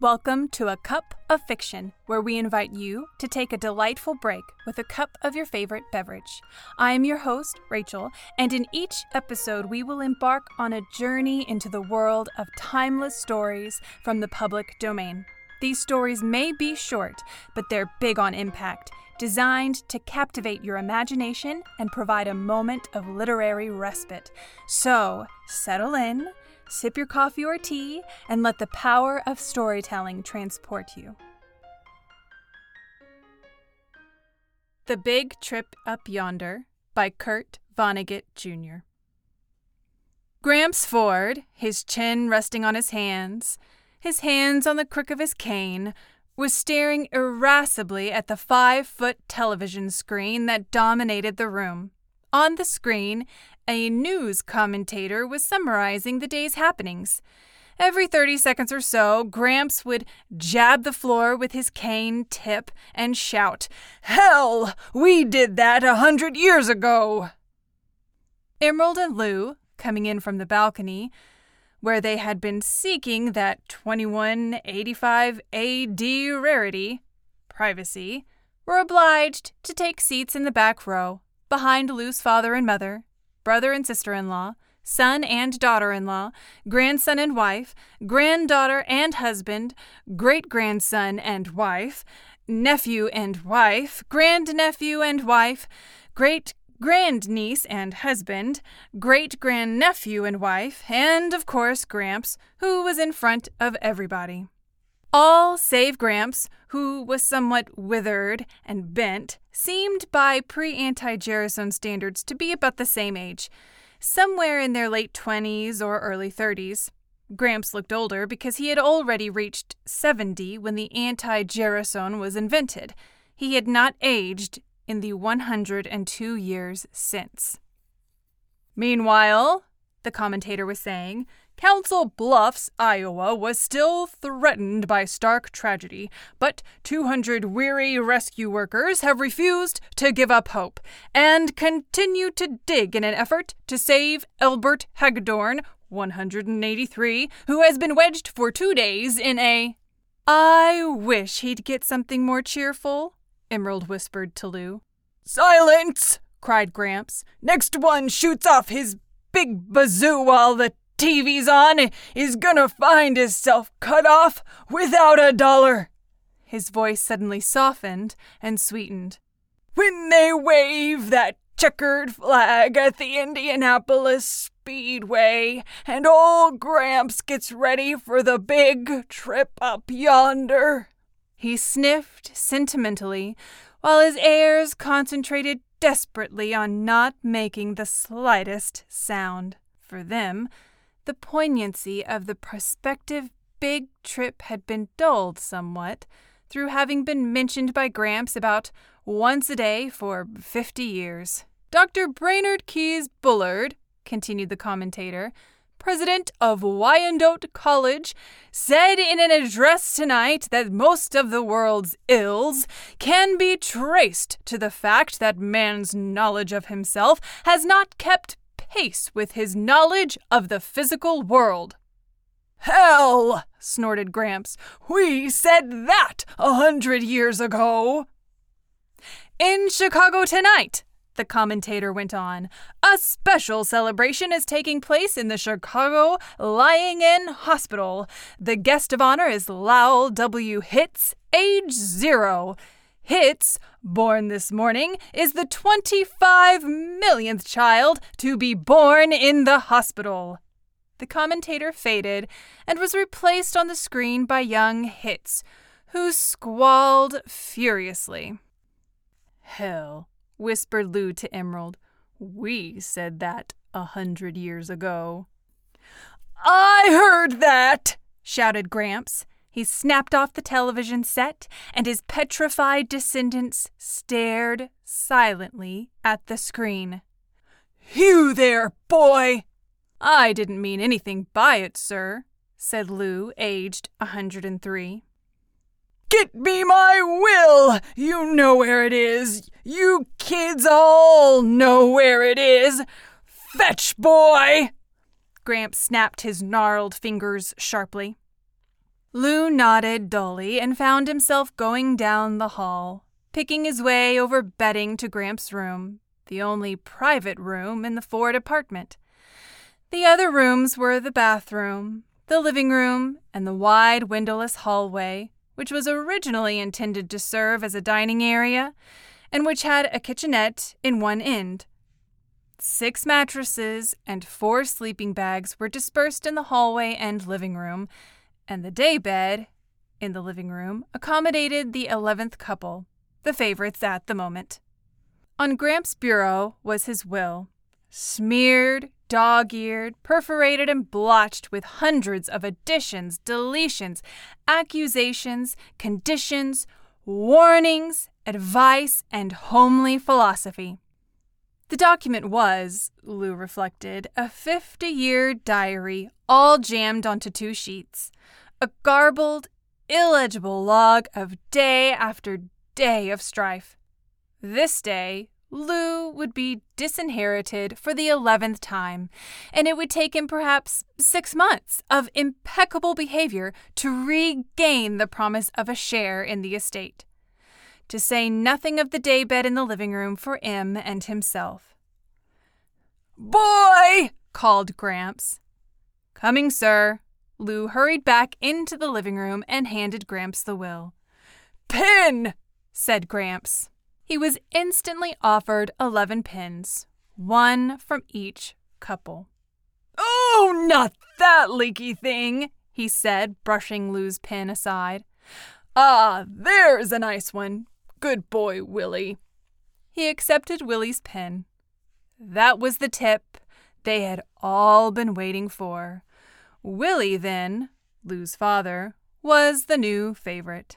Welcome to A Cup of Fiction, where we invite you to take a delightful break with a cup of your favorite beverage. I am your host, Rachel, and in each episode, we will embark on a journey into the world of timeless stories from the public domain. These stories may be short, but they're big on impact, designed to captivate your imagination and provide a moment of literary respite. So, settle in Sip your coffee or tea and let the power of storytelling transport you. The Big Trip Up Yonder by Kurt Vonnegut Jr. Gramps Ford, his chin resting on his hands, his hands on the crook of his cane, was staring irascibly at the five foot television screen that dominated the room. On the screen, a news commentator was summarizing the day's happenings. Every 30 seconds or so, Gramps would jab the floor with his cane tip and shout, Hell! We did that a hundred years ago! Emerald and Lou, coming in from the balcony, where they had been seeking that 2185 AD rarity, privacy, were obliged to take seats in the back row, behind Lou's father and mother, brother and sister in law, son and daughter in law, grandson and wife, granddaughter and husband, great grandson and wife, nephew and wife, grandnephew and wife, great grandniece and husband, great grandnephew and wife, and of course Gramps, who was in front of everybody. All save Gramps, who was somewhat withered and bent, seemed by pre anti Gerasone standards to be about the same age, somewhere in their late 20s or early 30s. Gramps looked older because he had already reached 70 when the anti Gerasone was invented. He had not aged in the 102 years since. Meanwhile, the commentator was saying, Council Bluffs, Iowa was still threatened by stark tragedy, but 200 weary rescue workers have refused to give up hope and continue to dig in an effort to save Elbert Hagedorn, 183, who has been wedged for two days in a. I wish he'd get something more cheerful, Emerald whispered to Lou. Silence! cried Gramps. Next one shoots off his big bazoo while the TV's on is gonna find hisself cut off without a dollar. His voice suddenly softened and sweetened. When they wave that checkered flag at the Indianapolis Speedway, and old Gramps gets ready for the big trip up yonder. He sniffed sentimentally, while his heirs concentrated desperately on not making the slightest sound. For them, the poignancy of the prospective big trip had been dulled somewhat through having been mentioned by Gramps about once a day for fifty years. Dr. Brainerd Keyes Bullard, continued the commentator, president of Wyandotte College, said in an address tonight that most of the world's ills can be traced to the fact that man's knowledge of himself has not kept pace with his knowledge of the physical world. Hell! snorted Gramps. We said that a hundred years ago. In Chicago tonight, the commentator went on, a special celebration is taking place in the Chicago Lying In Hospital. The guest of honor is Lowell W. Hitz, age zero. Hitz, born this morning, is the 25 millionth child to be born in the hospital. The commentator faded and was replaced on the screen by young Hitz, who squalled furiously. Hell, whispered Lou to Emerald. We said that a hundred years ago. I heard that, shouted Gramps. He snapped off the television set, and his petrified descendants stared silently at the screen. You there, boy! I didn't mean anything by it, sir, said Lou, aged a hundred and three. Get me my will! You know where it is! You kids all know where it is! Fetch, boy! Gramps snapped his gnarled fingers sharply. Lou nodded dully and found himself going down the hall, picking his way over bedding to Gramps' room, the only private room in the Ford apartment. The other rooms were the bathroom, the living room, and the wide windowless hallway, which was originally intended to serve as a dining area and which had a kitchenette in one end. Six mattresses and four sleeping bags were dispersed in the hallway and living room, and the day bed in the living room accommodated the eleventh couple, the favorites at the moment. On Gramps' bureau was his will, smeared, dog eared, perforated, and blotched with hundreds of additions, deletions, accusations, conditions, warnings, advice, and homely philosophy. The document was, Lou reflected, a 50 year diary all jammed onto two sheets, a garbled, illegible log of day after day of strife. This day, Lou would be disinherited for the eleventh time, and it would take him perhaps six months of impeccable behavior to regain the promise of a share in the estate. To say nothing of the daybed in the living room for Em and himself. Boy! called Gramps. Coming, sir. Lou hurried back into the living room and handed Gramps the will. Pin! said Gramps. He was instantly offered 11 pins, one from each couple. Oh, not that leaky thing, he said, brushing Lou's pin aside. Ah, there's a nice one. Good boy, Willie. He accepted Willie's pin. That was the tip they had all been waiting for. Willie, then, Lou's father, was the new favorite.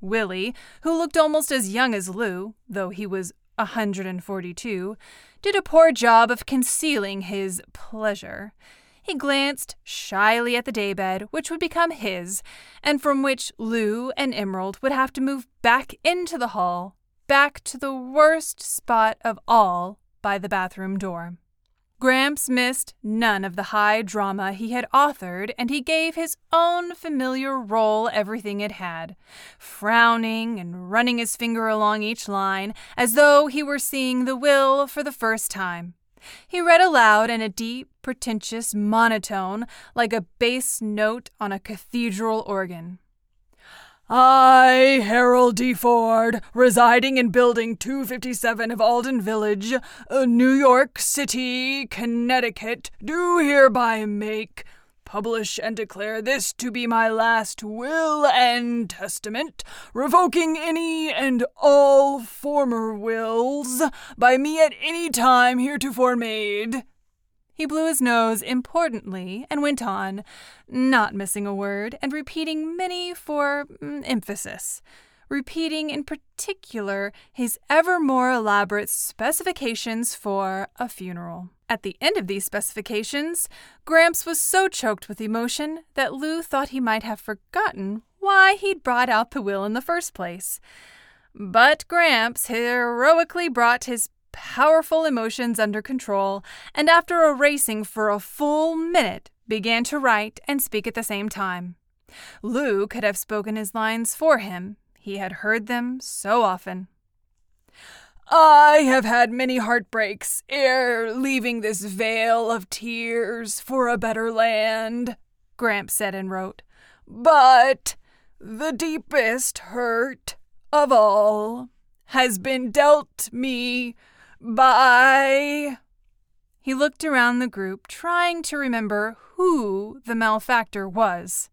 Willie, who looked almost as young as Lou, though he was a 142, did a poor job of concealing his pleasure. He glanced shyly at the daybed, which would become his, and from which Lou and Emerald would have to move back into the hall, back to the worst spot of all by the bathroom door. Gramps missed none of the high drama he had authored, and he gave his own familiar role everything it had, frowning and running his finger along each line as though he were seeing the will for the first time. He read aloud in a deep, pretentious monotone, like a bass note on a cathedral organ. I, Harold D. Ford, residing in Building 257 of Alden Village, uh, New York City, Connecticut, do hereby make, publish, and declare this to be my last will and testament, revoking any and all former wills by me at any time heretofore made. He blew his nose importantly and went on, not missing a word, and repeating many for mm, emphasis, repeating in particular his ever more elaborate specifications for a funeral. At the end of these specifications, Gramps was so choked with emotion that Lou thought he might have forgotten why he'd brought out the will in the first place. But Gramps heroically brought his powerful emotions under control, and after erasing for a full minute, began to write and speak at the same time. Lou could have spoken his lines for him. He had heard them so often. I have had many heartbreaks ere leaving this vale of tears for a better land, Gramps said and wrote. But the deepest hurt of all has been dealt me Bye. He looked around the group, trying to remember who the malefactor was.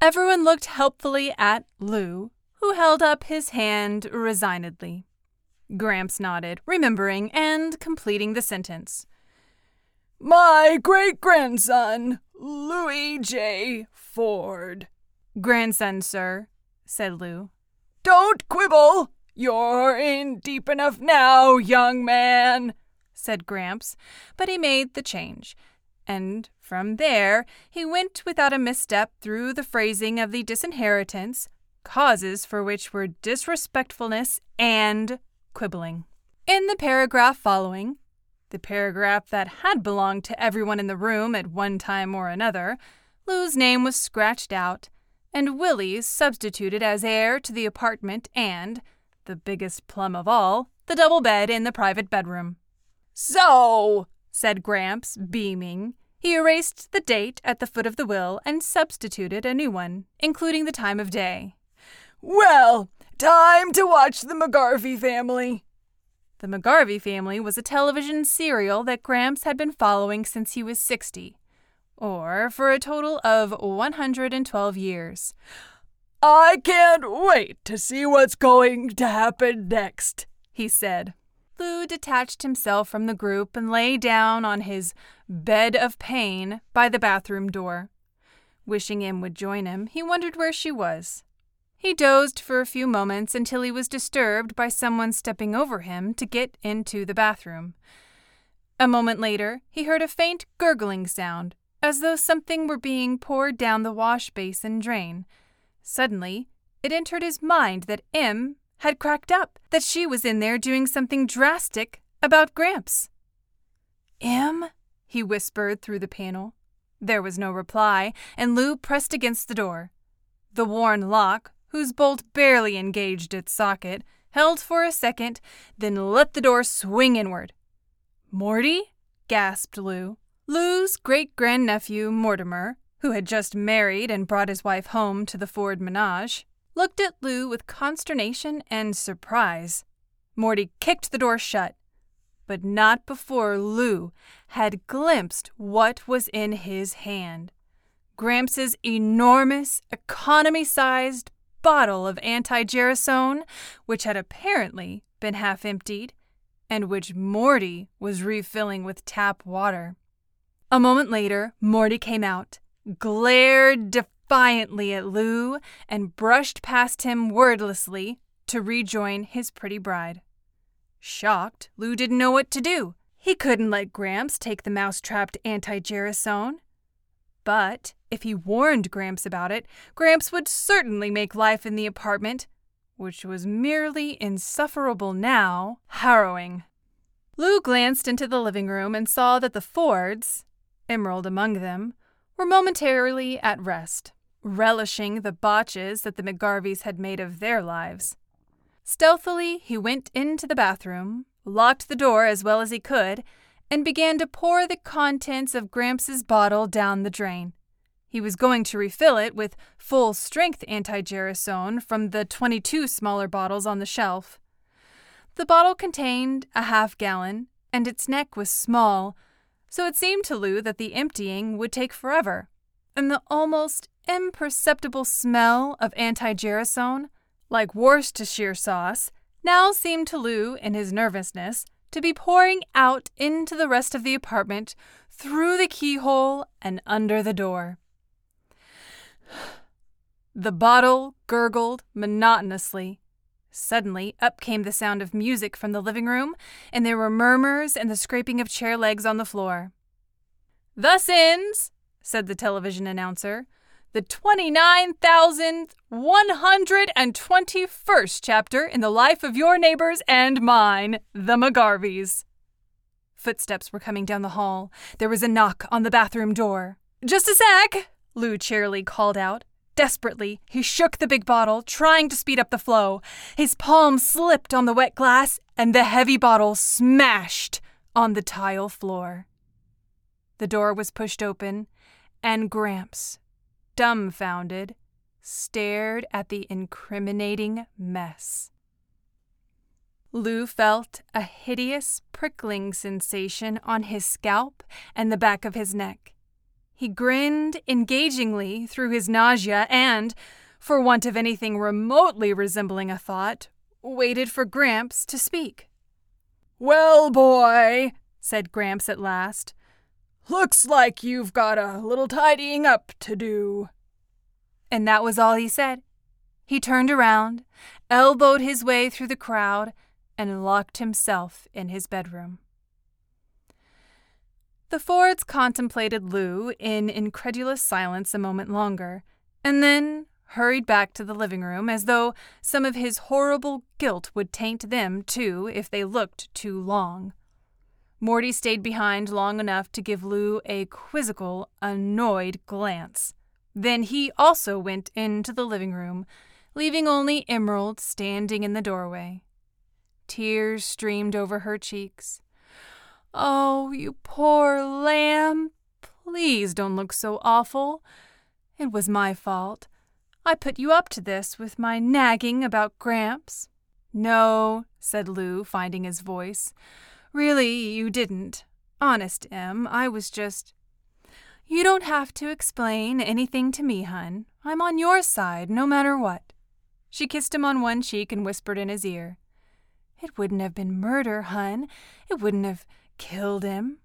Everyone looked helpfully at Lou, who held up his hand resignedly. Gramps nodded, remembering and completing the sentence. My great grandson, Louis J. Ford. Grandson, sir, said Lou. Don't quibble, you're in deep enough now, young man, said Gramps, but he made the change. And from there, he went without a misstep through the phrasing of the disinheritance, causes for which were disrespectfulness and quibbling. In the paragraph following, the paragraph that had belonged to everyone in the room at one time or another, Lou's name was scratched out, and Willie's substituted as heir to the apartment and, the biggest plum of all, the double bed in the private bedroom. So, said Gramps, beaming. He erased the date at the foot of the will and substituted a new one, including the time of day. Well, time to watch the McGarvey family. The McGarvey family was a television serial that Gramps had been following since he was 60, or for a total of 112 years. I can't wait to see what's going to happen next, he said. Lou detached himself from the group and lay down on his bed of pain by the bathroom door. Wishing Em would join him, he wondered where she was. He dozed for a few moments until he was disturbed by someone stepping over him to get into the bathroom. A moment later, he heard a faint gurgling sound, as though something were being poured down the wash basin drain. Suddenly, it entered his mind that Em had cracked up, that she was in there doing something drastic about Gramps. Em? he whispered through the panel. There was no reply, and Lou pressed against the door. The worn lock, whose bolt barely engaged its socket, held for a second, then let the door swing inward. Morty? gasped Lou. Lou's great grandnephew, Mortimer, who had just married and brought his wife home to the Ford menage, looked at Lou with consternation and surprise. Morty kicked the door shut, but not before Lou had glimpsed what was in his hand. Gramps' enormous, economy sized bottle of anti gerasone, which had apparently been half emptied, and which Morty was refilling with tap water. A moment later, Morty came out, glared defiantly at Lou and brushed past him wordlessly to rejoin his pretty bride. Shocked, Lou didn't know what to do. He couldn't let Gramps take the mouse-trapped anti-gerasone. But if he warned Gramps about it, Gramps would certainly make life in the apartment, which was merely insufferable now, harrowing. Lou glanced into the living room and saw that the Fords, Emerald among them, were momentarily at rest relishing the botches that the McGarveys had made of their lives. Stealthily, he went into the bathroom, locked the door as well as he could, and began to pour the contents of Gramps' bottle down the drain. He was going to refill it with full strength anti gerasone from the 22 smaller bottles on the shelf. The bottle contained a half gallon, and its neck was small, so it seemed to Lou that the emptying would take forever, and the almost imperceptible smell of anti gerasone, like Worcestershire sauce, now seemed to Lou, in his nervousness, to be pouring out into the rest of the apartment through the keyhole and under the door. The bottle gurgled monotonously. Suddenly, up came the sound of music from the living room, and there were murmurs and the scraping of chair legs on the floor. Thus ends, said the television announcer, the 29,121st chapter in the life of your neighbors and mine, the McGarveys. Footsteps were coming down the hall. There was a knock on the bathroom door. Just a sec, Lou cheerily called out. Desperately, he shook the big bottle, trying to speed up the flow. His palm slipped on the wet glass, and the heavy bottle smashed on the tile floor. The door was pushed open, and Gramps dumbfounded, stared at the incriminating mess. Lou felt a hideous prickling sensation on his scalp and the back of his neck. He grinned engagingly through his nausea and, for want of anything remotely resembling a thought, waited for Gramps to speak. Well, boy, said Gramps at last, Looks like you've got a little tidying up to do. And that was all he said. He turned around, elbowed his way through the crowd, and locked himself in his bedroom. The Fords contemplated Lou in incredulous silence a moment longer, and then hurried back to the living room as though some of his horrible guilt would taint them, too, if they looked too long. Morty stayed behind long enough to give Lou a quizzical, annoyed glance. Then he also went into the living room, leaving only Emerald standing in the doorway. Tears streamed over her cheeks. Oh, you poor lamb! Please don't look so awful. It was my fault. I put you up to this with my nagging about Gramps. No, said Lou, finding his voice. Really, you didn't. Honest, Em, I was just. You don't have to explain anything to me, hun. I'm on your side, no matter what. She kissed him on one cheek and whispered in his ear. It wouldn't have been murder, hun. It wouldn't have killed him.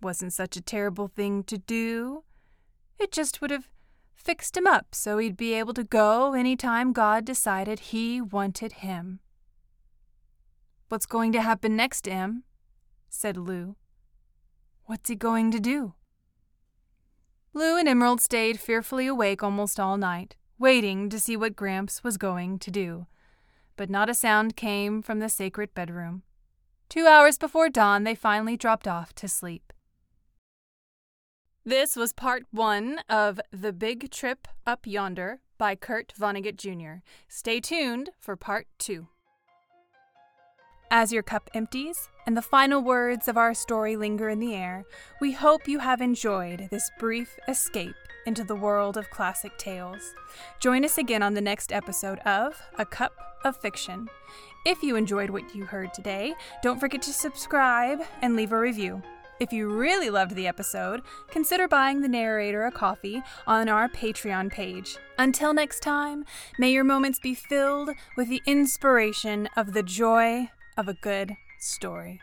Wasn't such a terrible thing to do. It just would have fixed him up so he'd be able to go any time God decided he wanted him. What's going to happen next, Em? said Lou. What's he going to do? Lou and Emerald stayed fearfully awake almost all night, waiting to see what Gramps was going to do. But not a sound came from the sacred bedroom. Two hours before dawn, they finally dropped off to sleep. This was part one of The Big Trip Up Yonder by Kurt Vonnegut Jr. Stay tuned for part two. As your cup empties and the final words of our story linger in the air, we hope you have enjoyed this brief escape into the world of classic tales. Join us again on the next episode of A Cup of Fiction. If you enjoyed what you heard today, don't forget to subscribe and leave a review. If you really loved the episode, consider buying the narrator a coffee on our Patreon page. Until next time, may your moments be filled with the inspiration of the joy of a good story.